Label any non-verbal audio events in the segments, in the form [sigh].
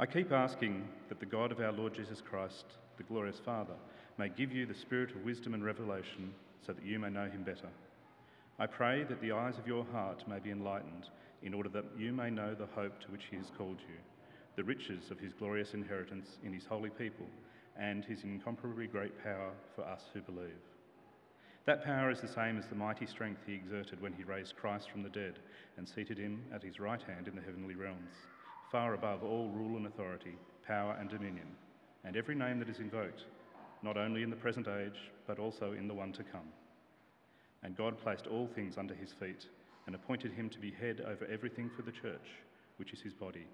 I keep asking that the God of our Lord Jesus Christ, the glorious Father, may give you the spirit of wisdom and revelation so that you may know him better. I pray that the eyes of your heart may be enlightened in order that you may know the hope to which he has called you, the riches of his glorious inheritance in his holy people, and his incomparably great power for us who believe. That power is the same as the mighty strength he exerted when he raised Christ from the dead and seated him at his right hand in the heavenly realms, far above all rule and authority, power and dominion, and every name that is invoked, not only in the present age, but also in the one to come. And God placed all things under his feet and appointed him to be head over everything for the church, which is his body,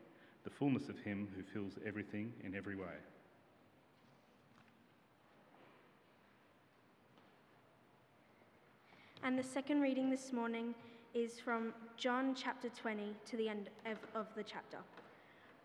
the fullness of him who fills everything in every way. And the second reading this morning is from John chapter 20 to the end of, of, the chapter.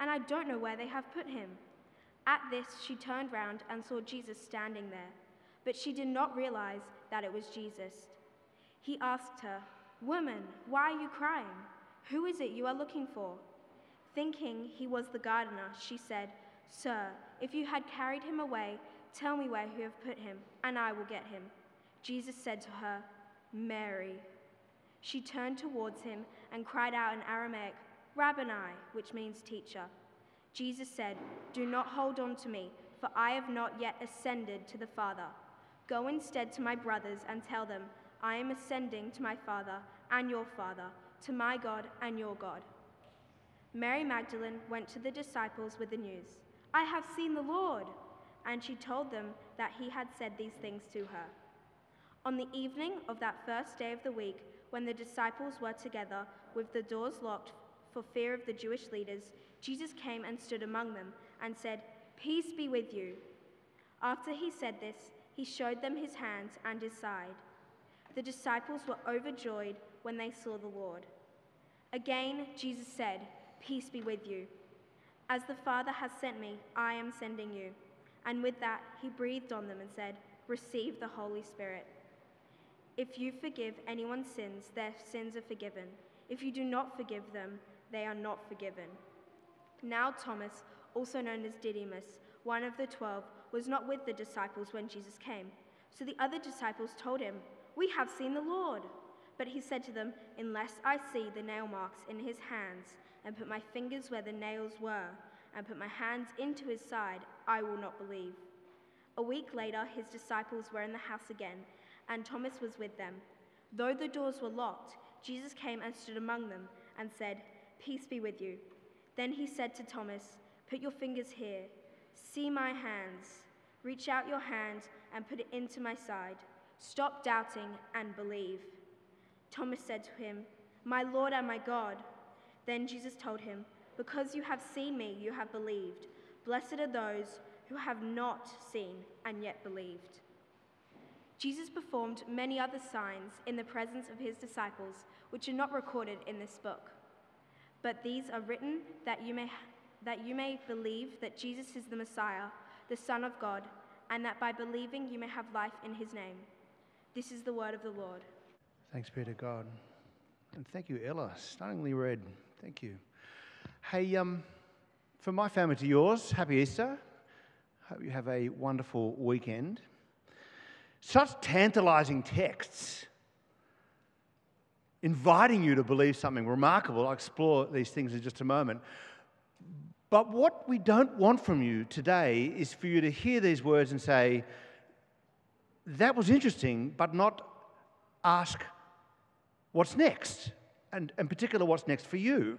and I don't know where they have put him. At this, she turned round and saw Jesus standing there, but she did not realize that it was Jesus. He asked her, Woman, why are you crying? Who is it you are looking for? Thinking he was the gardener, she said, Sir, if you had carried him away, tell me where you have put him, and I will get him. Jesus said to her, Mary. She turned towards him and cried out in Aramaic, Rabboni, which means teacher. Jesus said, Do not hold on to me, for I have not yet ascended to the Father. Go instead to my brothers and tell them, I am ascending to my Father and your Father, to my God and your God. Mary Magdalene went to the disciples with the news I have seen the Lord. And she told them that he had said these things to her. On the evening of that first day of the week, when the disciples were together with the doors locked for fear of the Jewish leaders, Jesus came and stood among them and said, Peace be with you. After he said this, he showed them his hands and his side. The disciples were overjoyed when they saw the Lord. Again, Jesus said, Peace be with you. As the Father has sent me, I am sending you. And with that, he breathed on them and said, Receive the Holy Spirit. If you forgive anyone's sins, their sins are forgiven. If you do not forgive them, they are not forgiven. Now, Thomas, also known as Didymus, one of the twelve, was not with the disciples when Jesus came. So the other disciples told him, We have seen the Lord. But he said to them, Unless I see the nail marks in his hands, and put my fingers where the nails were, and put my hands into his side, I will not believe. A week later, his disciples were in the house again and Thomas was with them. Though the doors were locked, Jesus came and stood among them and said, Peace be with you. Then he said to Thomas, Put your fingers here. See my hands. Reach out your hand and put it into my side. Stop doubting and believe. Thomas said to him, My Lord and my God. Then Jesus told him, Because you have seen me, you have believed. Blessed are those who have not seen and yet believed. Jesus performed many other signs in the presence of his disciples, which are not recorded in this book. But these are written that you may, that you may believe that Jesus is the Messiah, the Son of God, and that by believing you may have life in his name. This is the word of the Lord. Thanks be to God. And thank you, Ella. Stunningly read. Thank you. Hey, um, from my family to yours, happy Easter. Hope you have a wonderful weekend. Such tantalizing texts inviting you to believe something remarkable. I'll explore these things in just a moment. But what we don't want from you today is for you to hear these words and say, that was interesting, but not ask what's next, and in particular, what's next for you.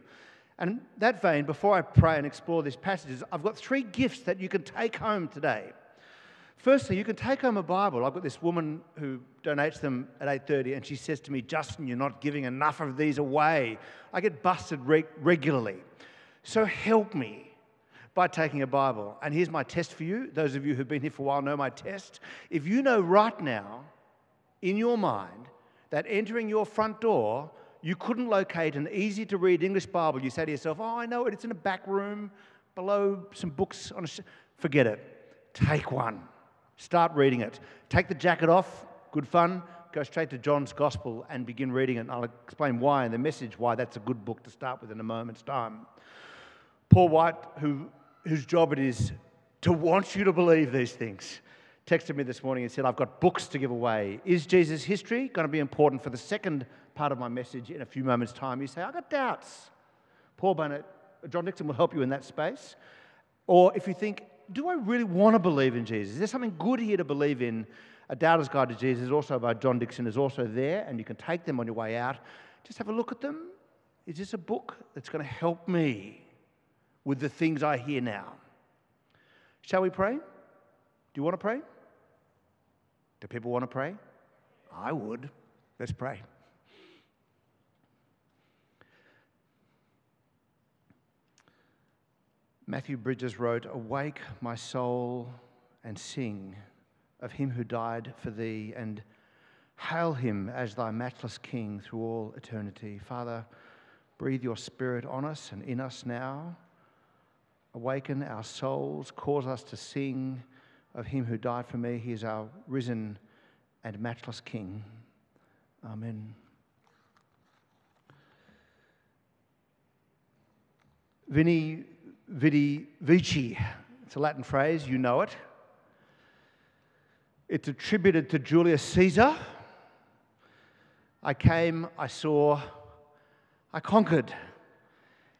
And in that vein, before I pray and explore these passages, I've got three gifts that you can take home today. Firstly, you can take home a Bible. I've got this woman who donates them at 8:30, and she says to me, "Justin, you're not giving enough of these away. I get busted re- regularly, so help me by taking a Bible." And here's my test for you. Those of you who've been here for a while know my test. If you know right now, in your mind, that entering your front door, you couldn't locate an easy-to-read English Bible, you say to yourself, "Oh, I know it. It's in a back room, below some books on a." Sh-. Forget it. Take one. Start reading it. Take the jacket off, good fun. Go straight to John's Gospel and begin reading it. And I'll explain why in the message why that's a good book to start with in a moment's time. Paul White, who, whose job it is to want you to believe these things, texted me this morning and said, I've got books to give away. Is Jesus' history going to be important for the second part of my message in a few moments' time? You say, I've got doubts. Paul Bennett, John Dickson will help you in that space. Or if you think, do I really want to believe in Jesus? Is there something good here to believe in? A Doubter's Guide to Jesus, also by John Dickson, is also there, and you can take them on your way out. Just have a look at them. Is this a book that's going to help me with the things I hear now? Shall we pray? Do you want to pray? Do people want to pray? I would. Let's pray. Matthew Bridges wrote, Awake, my soul, and sing of him who died for thee, and hail him as thy matchless King through all eternity. Father, breathe your spirit on us and in us now. Awaken our souls, cause us to sing of him who died for me. He is our risen and matchless King. Amen. Veni Vidi Vici. It's a Latin phrase, you know it. It's attributed to Julius Caesar. I came, I saw, I conquered,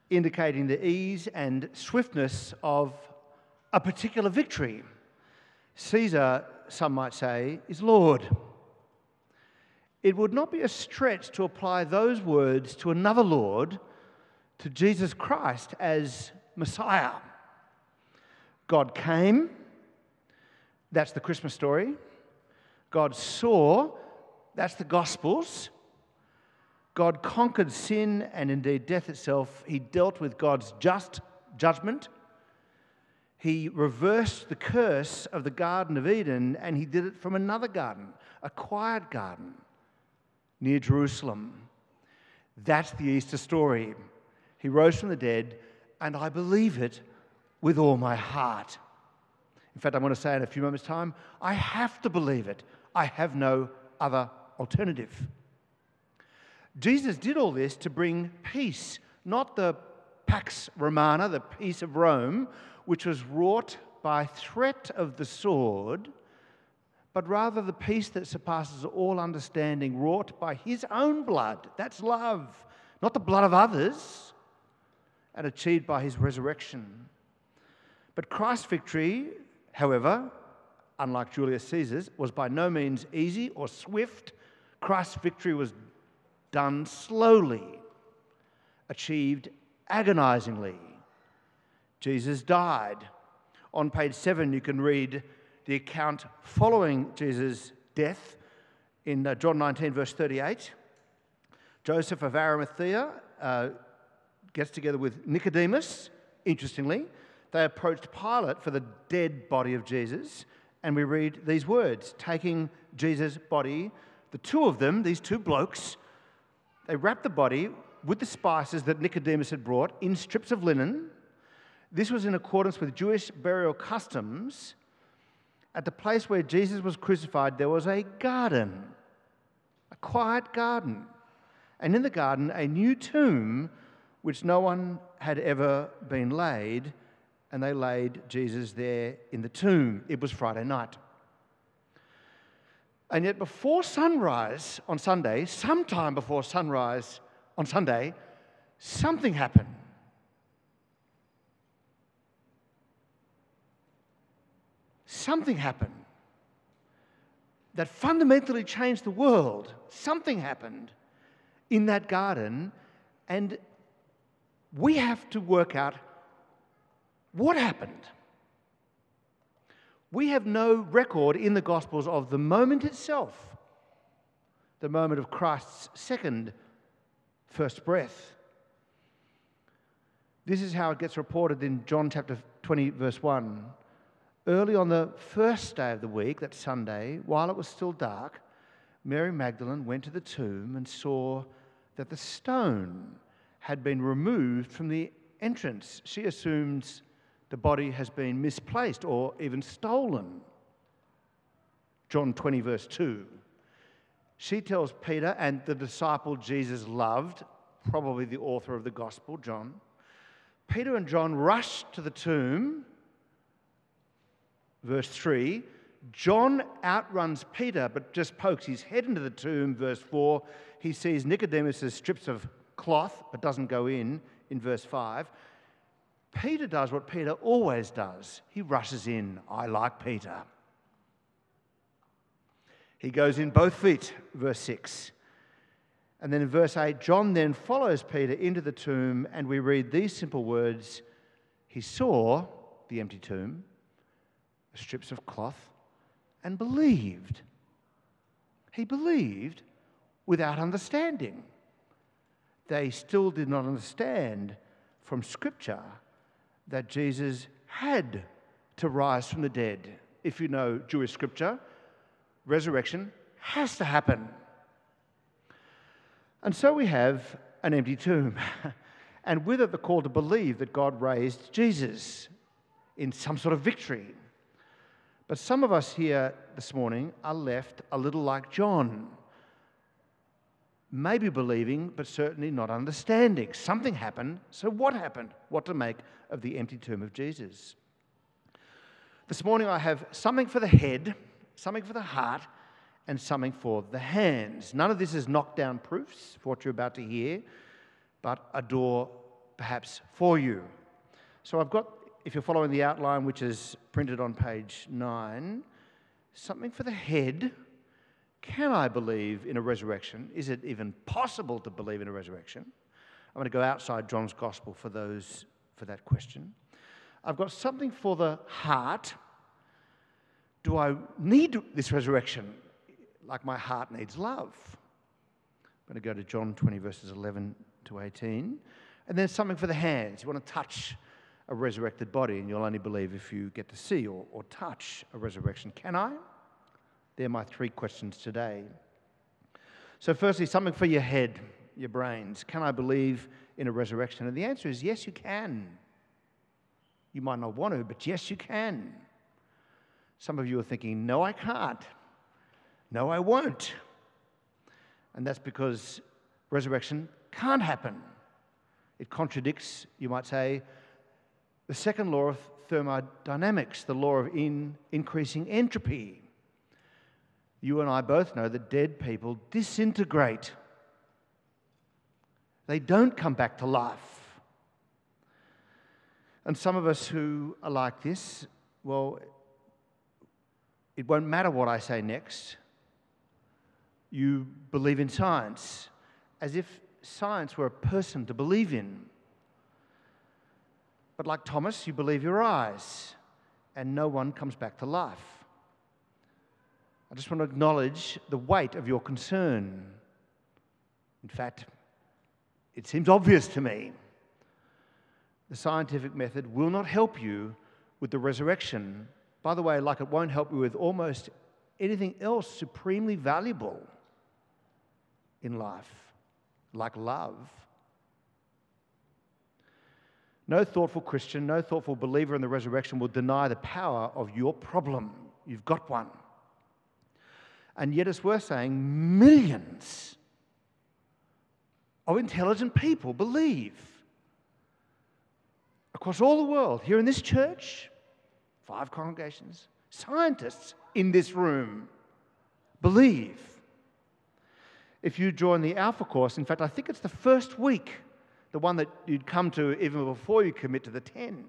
indicating the ease and swiftness of a particular victory. Caesar, some might say, is Lord. It would not be a stretch to apply those words to another Lord, to Jesus Christ as Messiah. God came, that's the Christmas story. God saw, that's the Gospels. God conquered sin and indeed death itself. He dealt with God's just judgment. He reversed the curse of the Garden of Eden and he did it from another garden, a quiet garden near Jerusalem. That's the Easter story. He rose from the dead and I believe it with all my heart. In fact, I'm going to say in a few moments' time, I have to believe it. I have no other alternative. Jesus did all this to bring peace, not the Pax Romana, the peace of Rome, which was wrought by threat of the sword, but rather the peace that surpasses all understanding, wrought by his own blood. That's love, not the blood of others and achieved by his resurrection. But Christ's victory, however, unlike Julius Caesar's, was by no means easy or swift. Christ's victory was done slowly, achieved agonizingly. Jesus died. On page seven, you can read the account following Jesus' death in uh, John 19, verse 38. Joseph of Arimathea, uh, gets together with Nicodemus, interestingly. They approached Pilate for the dead body of Jesus, and we read these words taking Jesus' body, the two of them, these two blokes, they wrapped the body with the spices that Nicodemus had brought in strips of linen. This was in accordance with Jewish burial customs. at the place where Jesus was crucified, there was a garden, a quiet garden. And in the garden, a new tomb which no one had ever been laid, and they laid Jesus there in the tomb. It was Friday night. And yet, before sunrise on Sunday, sometime before sunrise on Sunday, something happened. Something happened that fundamentally changed the world. Something happened in that garden, and we have to work out what happened. We have no record in the Gospels of the moment itself, the moment of Christ's second first breath. This is how it gets reported in John chapter 20, verse 1. Early on the first day of the week, that Sunday, while it was still dark, Mary Magdalene went to the tomb and saw that the stone had been removed from the entrance. She assumes the body has been misplaced or even stolen. John 20, verse 2. She tells Peter and the disciple Jesus loved, probably the author of the gospel, John. Peter and John rush to the tomb. Verse 3. John outruns Peter but just pokes his head into the tomb. Verse 4. He sees Nicodemus' strips of cloth but doesn't go in, in verse 5. Peter does what Peter always does he rushes in. I like Peter. He goes in both feet, verse 6. And then in verse 8, John then follows Peter into the tomb, and we read these simple words He saw the empty tomb, the strips of cloth, and believed. He believed without understanding. They still did not understand from Scripture that Jesus had to rise from the dead. If you know Jewish scripture, resurrection has to happen. And so we have an empty tomb, [laughs] and with it the call to believe that God raised Jesus in some sort of victory. But some of us here this morning are left a little like John maybe believing, but certainly not understanding. Something happened, so what happened? What to make of the empty tomb of Jesus? This morning I have something for the head, something for the heart, and something for the hands. None of this is knockdown proofs for what you're about to hear, but a door perhaps for you. So I've got, if you're following the outline, which is printed on page nine, something for the head can I believe in a resurrection? Is it even possible to believe in a resurrection? I'm going to go outside John's gospel for those for that question. I've got something for the heart. Do I need this resurrection like my heart needs love? I'm going to go to John 20 verses 11 to 18. And then something for the hands. You want to touch a resurrected body, and you'll only believe if you get to see or, or touch a resurrection. Can I? They're my three questions today. So, firstly, something for your head, your brains. Can I believe in a resurrection? And the answer is yes, you can. You might not want to, but yes, you can. Some of you are thinking, no, I can't. No, I won't. And that's because resurrection can't happen. It contradicts, you might say, the second law of thermodynamics, the law of in increasing entropy. You and I both know that dead people disintegrate, they don't come back to life. And some of us who are like this, well, it won't matter what I say next. You believe in science as if science were a person to believe in. But like Thomas, you believe your eyes, and no one comes back to life. I just want to acknowledge the weight of your concern. In fact, it seems obvious to me. The scientific method will not help you with the resurrection. By the way, like it won't help you with almost anything else supremely valuable in life, like love. No thoughtful Christian, no thoughtful believer in the resurrection will deny the power of your problem You've got one. And yet, it's worth saying millions of intelligent people believe across all the world, here in this church, five congregations, scientists in this room believe. If you join the Alpha course, in fact, I think it's the first week, the one that you'd come to even before you commit to the 10,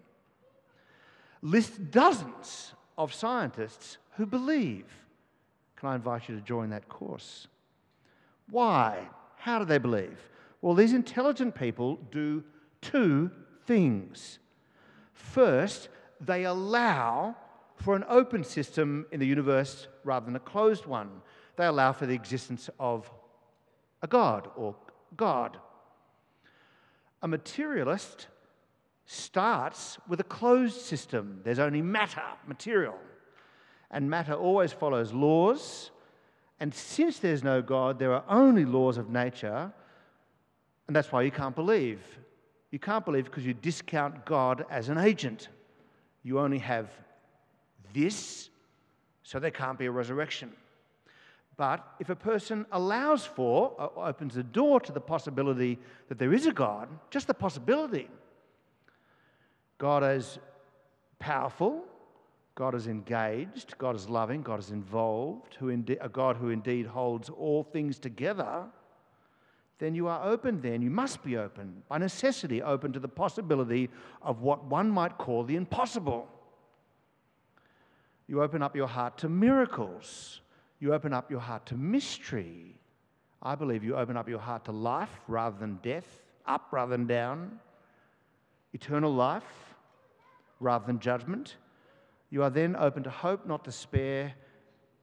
lists dozens of scientists who believe. Can I invite you to join that course? Why? How do they believe? Well, these intelligent people do two things. First, they allow for an open system in the universe rather than a closed one. They allow for the existence of a God or God. A materialist starts with a closed system. There's only matter, material. And matter always follows laws. And since there's no God, there are only laws of nature. And that's why you can't believe. You can't believe because you discount God as an agent. You only have this, so there can't be a resurrection. But if a person allows for, or opens the door to the possibility that there is a God, just the possibility, God is powerful, God is engaged, God is loving, God is involved, who inde- a God who indeed holds all things together, then you are open then. You must be open, by necessity, open to the possibility of what one might call the impossible. You open up your heart to miracles. You open up your heart to mystery. I believe you open up your heart to life rather than death, up rather than down, eternal life rather than judgment. You are then open to hope, not despair.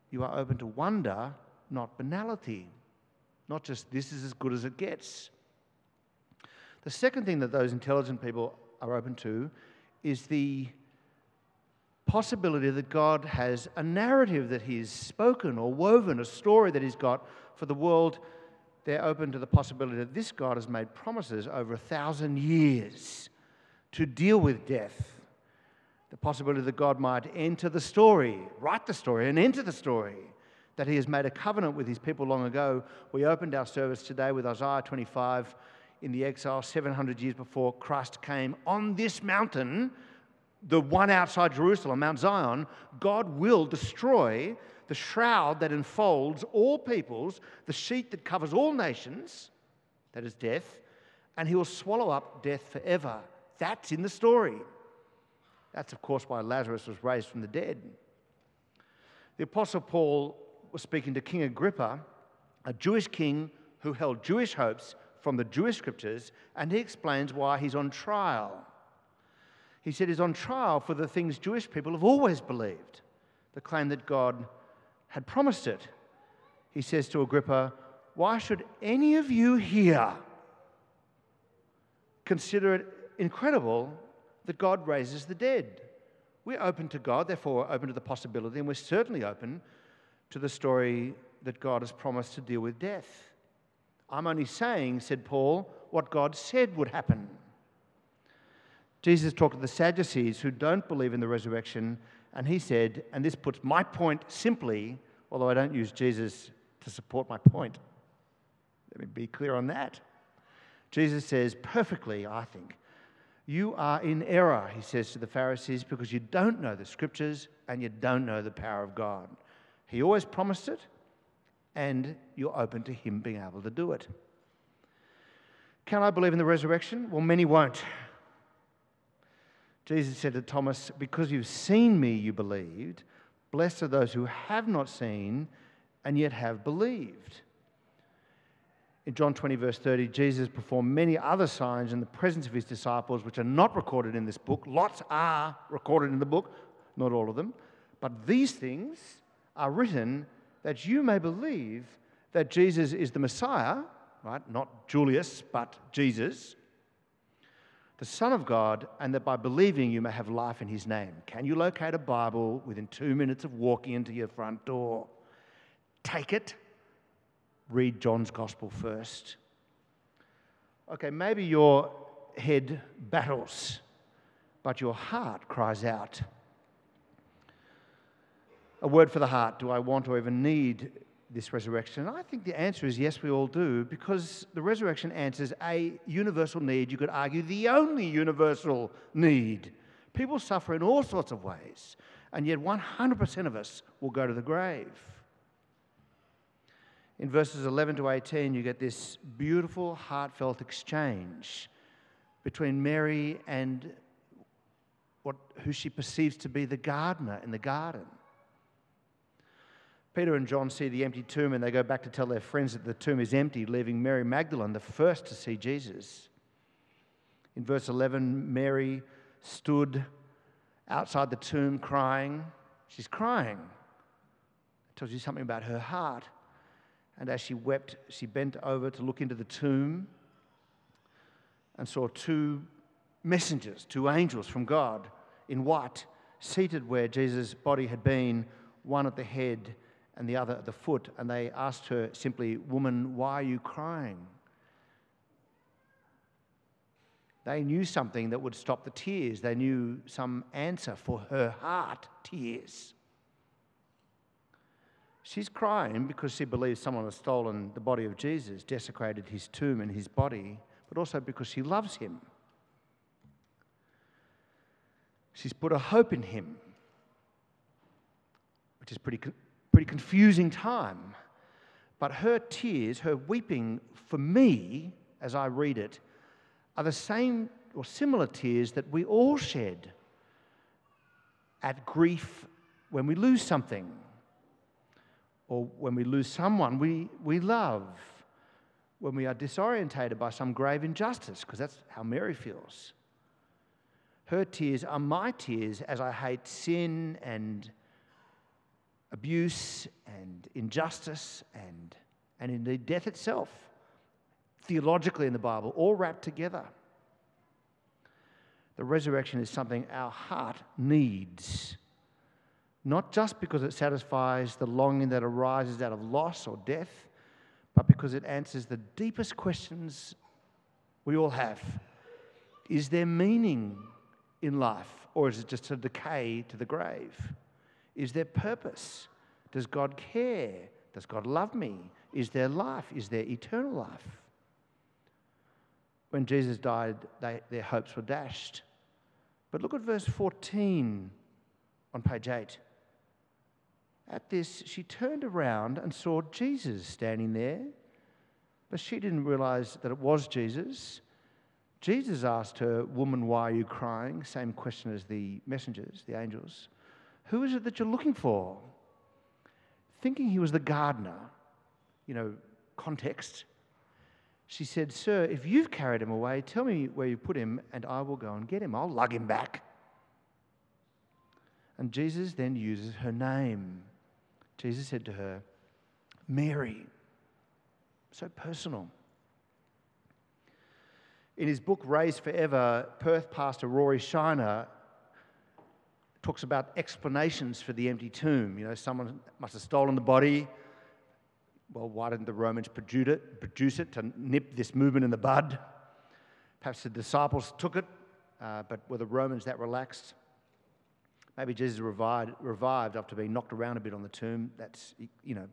You are open to wonder, not banality. Not just this is as good as it gets. The second thing that those intelligent people are open to is the possibility that God has a narrative that He's spoken or woven, a story that He's got for the world. They're open to the possibility that this God has made promises over a thousand years to deal with death. The possibility that God might enter the story, write the story, and enter the story. That He has made a covenant with His people long ago. We opened our service today with Isaiah 25 in the exile 700 years before Christ came on this mountain the one outside Jerusalem, Mount Zion, God will destroy the shroud that enfolds all peoples, the sheet that covers all nations, that is death, and he will swallow up death forever. That's in the story. That's, of course, why Lazarus was raised from the dead. The Apostle Paul was speaking to King Agrippa, a Jewish king who held Jewish hopes from the Jewish scriptures, and he explains why he's on trial. He said he's on trial for the things Jewish people have always believed the claim that God had promised it. He says to Agrippa, Why should any of you here consider it incredible that God raises the dead? We're open to God, therefore, we're open to the possibility, and we're certainly open to the story that God has promised to deal with death. I'm only saying, said Paul, what God said would happen. Jesus talked to the Sadducees who don't believe in the resurrection, and he said, and this puts my point simply, although I don't use Jesus to support my point. Let me be clear on that. Jesus says perfectly, I think, you are in error, he says to the Pharisees, because you don't know the scriptures and you don't know the power of God. He always promised it, and you're open to him being able to do it. Can I believe in the resurrection? Well, many won't. Jesus said to Thomas, Because you've seen me, you believed. Blessed are those who have not seen and yet have believed. In John 20, verse 30, Jesus performed many other signs in the presence of his disciples, which are not recorded in this book. Lots are recorded in the book, not all of them. But these things are written that you may believe that Jesus is the Messiah, right? Not Julius, but Jesus, the Son of God, and that by believing you may have life in his name. Can you locate a Bible within two minutes of walking into your front door? Take it, read John's Gospel first. Okay, maybe your head battles, but your heart cries out. A word for the heart. Do I want or even need this resurrection? And I think the answer is yes, we all do, because the resurrection answers a universal need. You could argue the only universal need. People suffer in all sorts of ways, and yet 100% of us will go to the grave. In verses 11 to 18, you get this beautiful, heartfelt exchange between Mary and what, who she perceives to be the gardener in the garden. Peter and John see the empty tomb and they go back to tell their friends that the tomb is empty, leaving Mary Magdalene the first to see Jesus. In verse 11, Mary stood outside the tomb crying. She's crying. It tells you something about her heart. And as she wept, she bent over to look into the tomb and saw two messengers, two angels from God in white, seated where Jesus' body had been, one at the head and the other at the foot. And they asked her simply, Woman, why are you crying? They knew something that would stop the tears. They knew some answer for her heart tears. She's crying because she believes someone has stolen the body of Jesus, desecrated his tomb and his body, but also because she loves him. She's put a hope in him, which is pretty, pretty confusing time. But her tears, her weeping for me, as I read it, are the same or similar tears that we all shed at grief when we lose something or when we lose someone we, we love, when we are disorientated by some grave injustice, because that's how Mary feels. Her tears are my tears as I hate sin and abuse and injustice and, and indeed death itself, theologically in the Bible, all wrapped together. The resurrection is something our heart needs not just because it satisfies the longing that arises out of loss or death, but because it answers the deepest questions we all have. Is there meaning in life, or is it just a decay to the grave? Is there purpose? Does God care? Does God love me? Is there life? Is there eternal life? When Jesus died, they, their hopes were dashed. But look at verse 14 on page 8. At this, she turned around and saw Jesus standing there, but she didn't realize that it was Jesus. Jesus asked her, Woman, why are you crying? Same question as the messengers, the angels. Who is it that you're looking for? Thinking he was the gardener, you know, context, she said, Sir, if you've carried him away, tell me where you put him, and I will go and get him. I'll lug him back. And Jesus then uses her name. Jesus said to her, Mary. So personal. In his book, Raised Forever, Perth pastor Rory Shiner talks about explanations for the empty tomb. You know, someone must have stolen the body. Well, why didn't the Romans produce it, produce it to nip this movement in the bud? Perhaps the disciples took it, uh, but were the Romans that relaxed? Maybe Jesus revived, revived after being knocked around a bit on the tomb. That's, you know.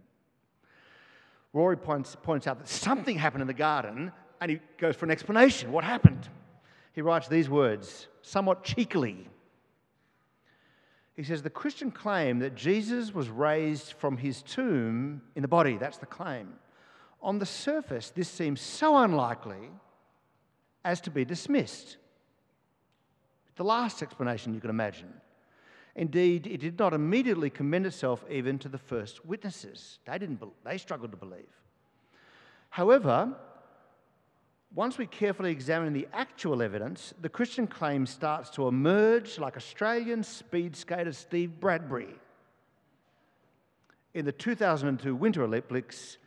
Rory points, points out that something happened in the garden and he goes for an explanation. What happened? He writes these words, somewhat cheekily. He says, The Christian claim that Jesus was raised from his tomb in the body, that's the claim. On the surface, this seems so unlikely as to be dismissed. The last explanation you can imagine. Indeed, it did not immediately commend itself even to the first witnesses. They, didn't, they struggled to believe. However, once we carefully examine the actual evidence, the Christian claim starts to emerge like Australian speed skater Steve Bradbury. In the 2002 Winter Olympics,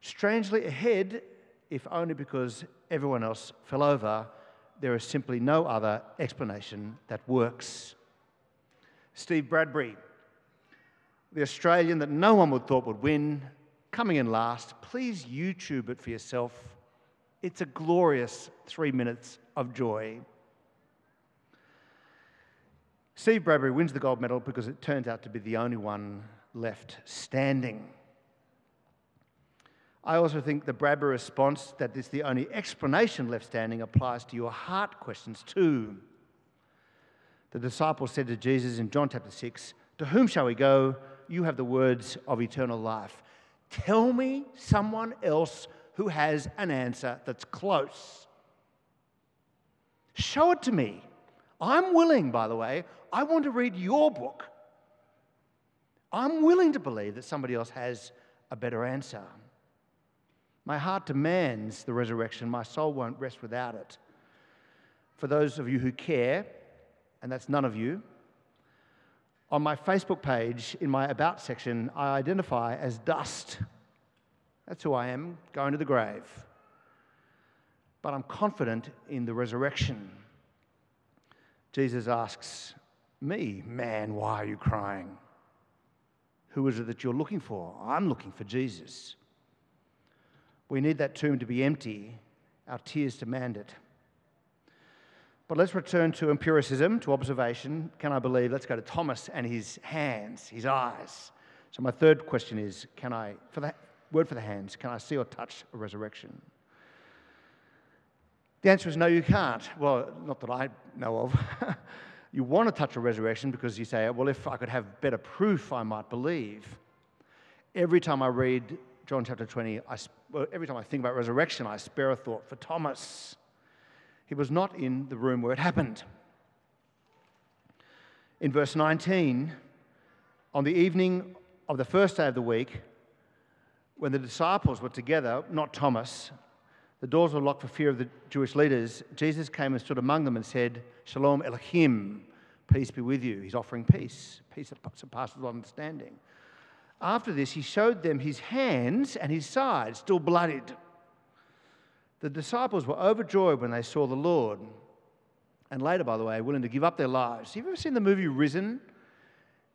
strangely ahead, if only because everyone else fell over, there is simply no other explanation that works. Steve Bradbury, the Australian that no one would thought would win, coming in last. Please YouTube it for yourself. It's a glorious three minutes of joy. Steve Bradbury wins the gold medal because it turns out to be the only one left standing. I also think the Bradbury response that it's the only explanation left standing applies to your heart questions too. The disciples said to Jesus in John chapter 6, To whom shall we go? You have the words of eternal life. Tell me someone else who has an answer that's close. Show it to me. I'm willing, by the way, I want to read your book. I'm willing to believe that somebody else has a better answer. My heart demands the resurrection. My soul won't rest without it. For those of you who care, and that's none of you, on my Facebook page, in my About section, I identify as dust. That's who I am, going to the grave. But I'm confident in the resurrection. Jesus asks me, Man, why are you crying? Who is it that you're looking for? I'm looking for Jesus. We need that tomb to be empty. Our tears demand it. But let's return to empiricism, to observation. Can I believe? Let's go to Thomas and his hands, his eyes. So, my third question is can I, for the word for the hands, can I see or touch a resurrection? The answer is no, you can't. Well, not that I know of. [laughs] you want to touch a resurrection because you say, well, if I could have better proof, I might believe. Every time I read John chapter 20, I, well, every time I think about resurrection, I spare a thought for Thomas. He was not in the room where it happened. In verse 19, on the evening of the first day of the week, when the disciples were together, not Thomas, the doors were locked for fear of the Jewish leaders. Jesus came and stood among them and said, Shalom Elohim, peace be with you. He's offering peace, peace that surpasses understanding. After this, he showed them his hands and his side, still bloodied. The disciples were overjoyed when they saw the Lord. And later, by the way, willing to give up their lives. Have you ever seen the movie Risen?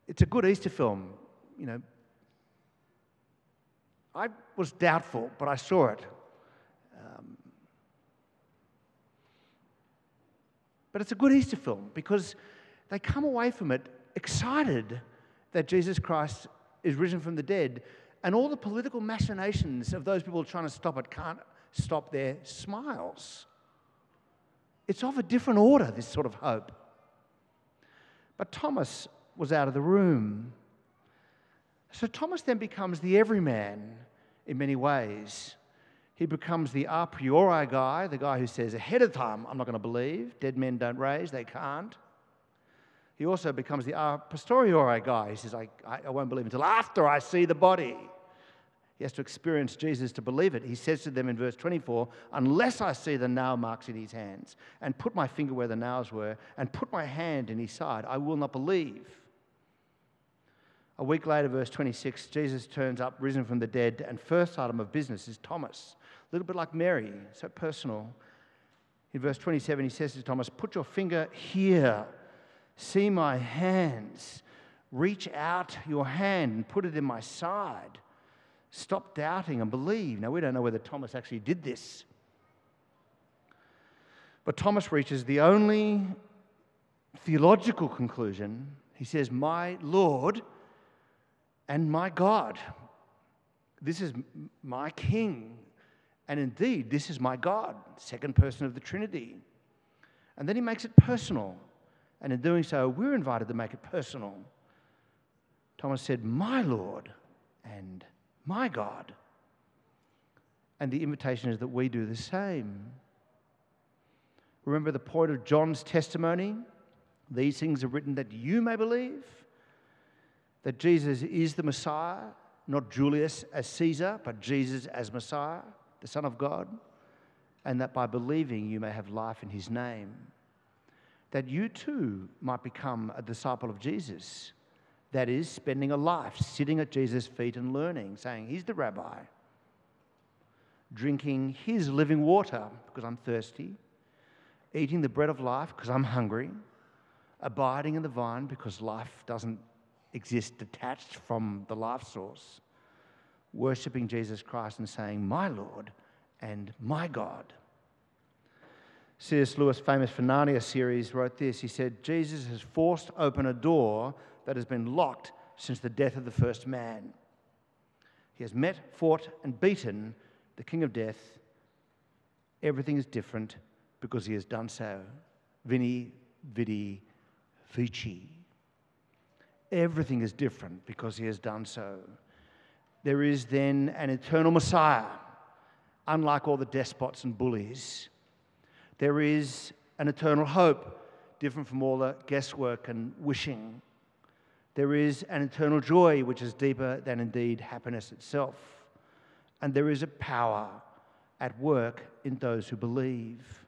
It's a good Easter film. You know, I was doubtful, but I saw it. Um, but it's a good Easter film because they come away from it excited that Jesus Christ is risen from the dead, and all the political machinations of those people trying to stop it can't stop their smiles. It's of a different order, this sort of hope. But Thomas was out of the room. So Thomas then becomes the everyman in many ways. He becomes the a priori guy, the guy who says ahead of time, I'm not going to believe. Dead men don't raise, they can't. He also becomes the a posteriori guy. He says, I, I won't believe until after I see the body. He has to experience Jesus to believe it. He says to them in verse 24, Unless I see the nail marks in his hands, and put my finger where the nails were, and put my hand in his side, I will not believe. A week later, verse 26, Jesus turns up, risen from the dead, and first item of business is Thomas. A little bit like Mary, so personal. In verse 27, he says to Thomas, Put your finger here, see my hands, reach out your hand and put it in my side. Stop doubting and believe. Now, we don't know whether Thomas actually did this. But Thomas reaches the only theological conclusion. He says, My Lord and my God. This is my King. And indeed, this is my God, second person of the Trinity. And then he makes it personal. And in doing so, we're invited to make it personal. Thomas said, My Lord and my God. And the invitation is that we do the same. Remember the point of John's testimony? These things are written that you may believe that Jesus is the Messiah, not Julius as Caesar, but Jesus as Messiah, the Son of God, and that by believing you may have life in his name. That you too might become a disciple of Jesus that is, spending a life sitting at Jesus' feet and learning, saying, He's the rabbi. Drinking His living water because I'm thirsty. Eating the bread of life because I'm hungry. Abiding in the vine because life doesn't exist detached from the life source. Worshipping Jesus Christ and saying, My Lord and my God. C.S. Lewis, famous for Narnia series, wrote this. He said, Jesus has forced open a door that has been locked since the death of the first man. He has met, fought, and beaten the king of death. Everything is different because he has done so. Veni, vidi, vici. Everything is different because he has done so. There is then an eternal Messiah, unlike all the despots and bullies. There is an eternal hope, different from all the guesswork and wishing. There is an eternal joy, which is deeper than indeed happiness itself. And there is a power at work in those who believe.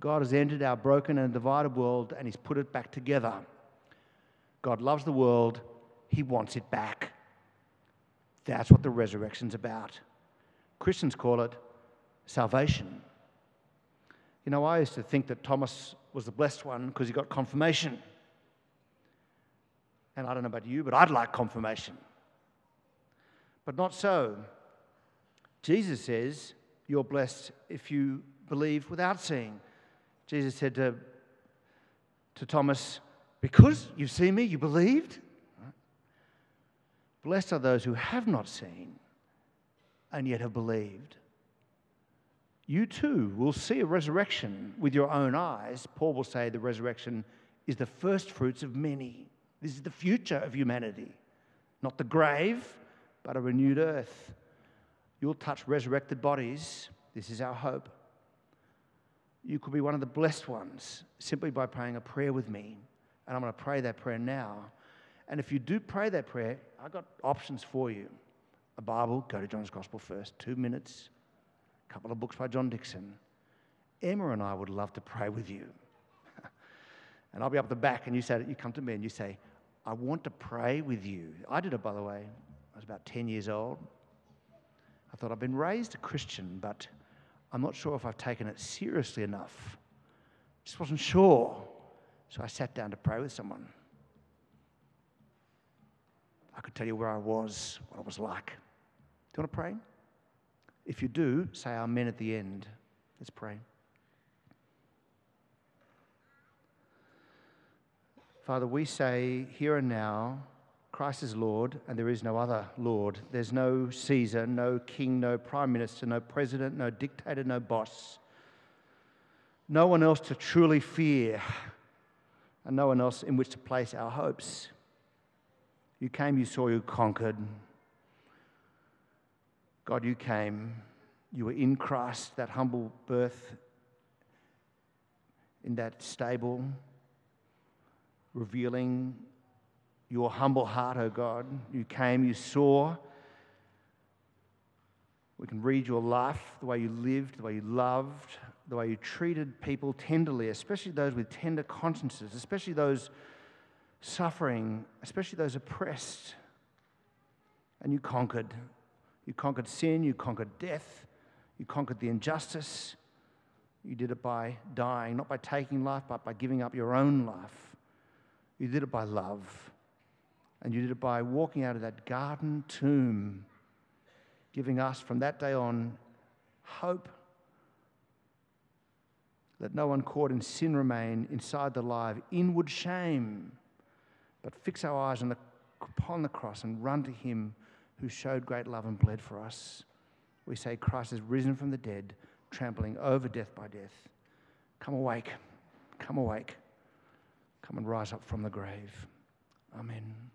God has entered our broken and divided world and He's put it back together. God loves the world, He wants it back. That's what the resurrection's about. Christians call it salvation. You know, I used to think that Thomas was the blessed one because he got confirmation. And I don't know about you, but I'd like confirmation. But not so. Jesus says, You're blessed if you believe without seeing. Jesus said to, to Thomas, Because you've seen me, you believed? Blessed are those who have not seen and yet have believed. You too will see a resurrection with your own eyes. Paul will say the resurrection is the first fruits of many. This is the future of humanity, not the grave, but a renewed earth. You'll touch resurrected bodies. This is our hope. You could be one of the blessed ones simply by praying a prayer with me. And I'm going to pray that prayer now. And if you do pray that prayer, I've got options for you. A Bible, go to John's Gospel first, two minutes. Couple of books by John Dickson. Emma and I would love to pray with you. [laughs] and I'll be up the back, and you say, you come to me and you say, I want to pray with you. I did it, by the way. I was about 10 years old. I thought I've been raised a Christian, but I'm not sure if I've taken it seriously enough. Just wasn't sure. So I sat down to pray with someone. I could tell you where I was, what I was like. Do you want to pray? If you do, say amen at the end. Let's pray. Father, we say here and now, Christ is Lord, and there is no other Lord. There's no Caesar, no king, no prime minister, no president, no dictator, no boss. No one else to truly fear, and no one else in which to place our hopes. You came, you saw, you conquered. God, you came. You were in Christ, that humble birth in that stable revealing your humble heart, oh God. You came, you saw. We can read your life, the way you lived, the way you loved, the way you treated people tenderly, especially those with tender consciences, especially those suffering, especially those oppressed. And you conquered. You conquered sin, you conquered death, you conquered the injustice. You did it by dying, not by taking life, but by giving up your own life. You did it by love. And you did it by walking out of that garden tomb, giving us from that day on hope Let no one caught in sin remain inside the live inward shame, but fix our eyes the, upon the cross and run to him who showed great love and bled for us. We say, Christ has risen from the dead, trampling over death by death. Come awake, come awake. Come and rise up from the grave. Amen.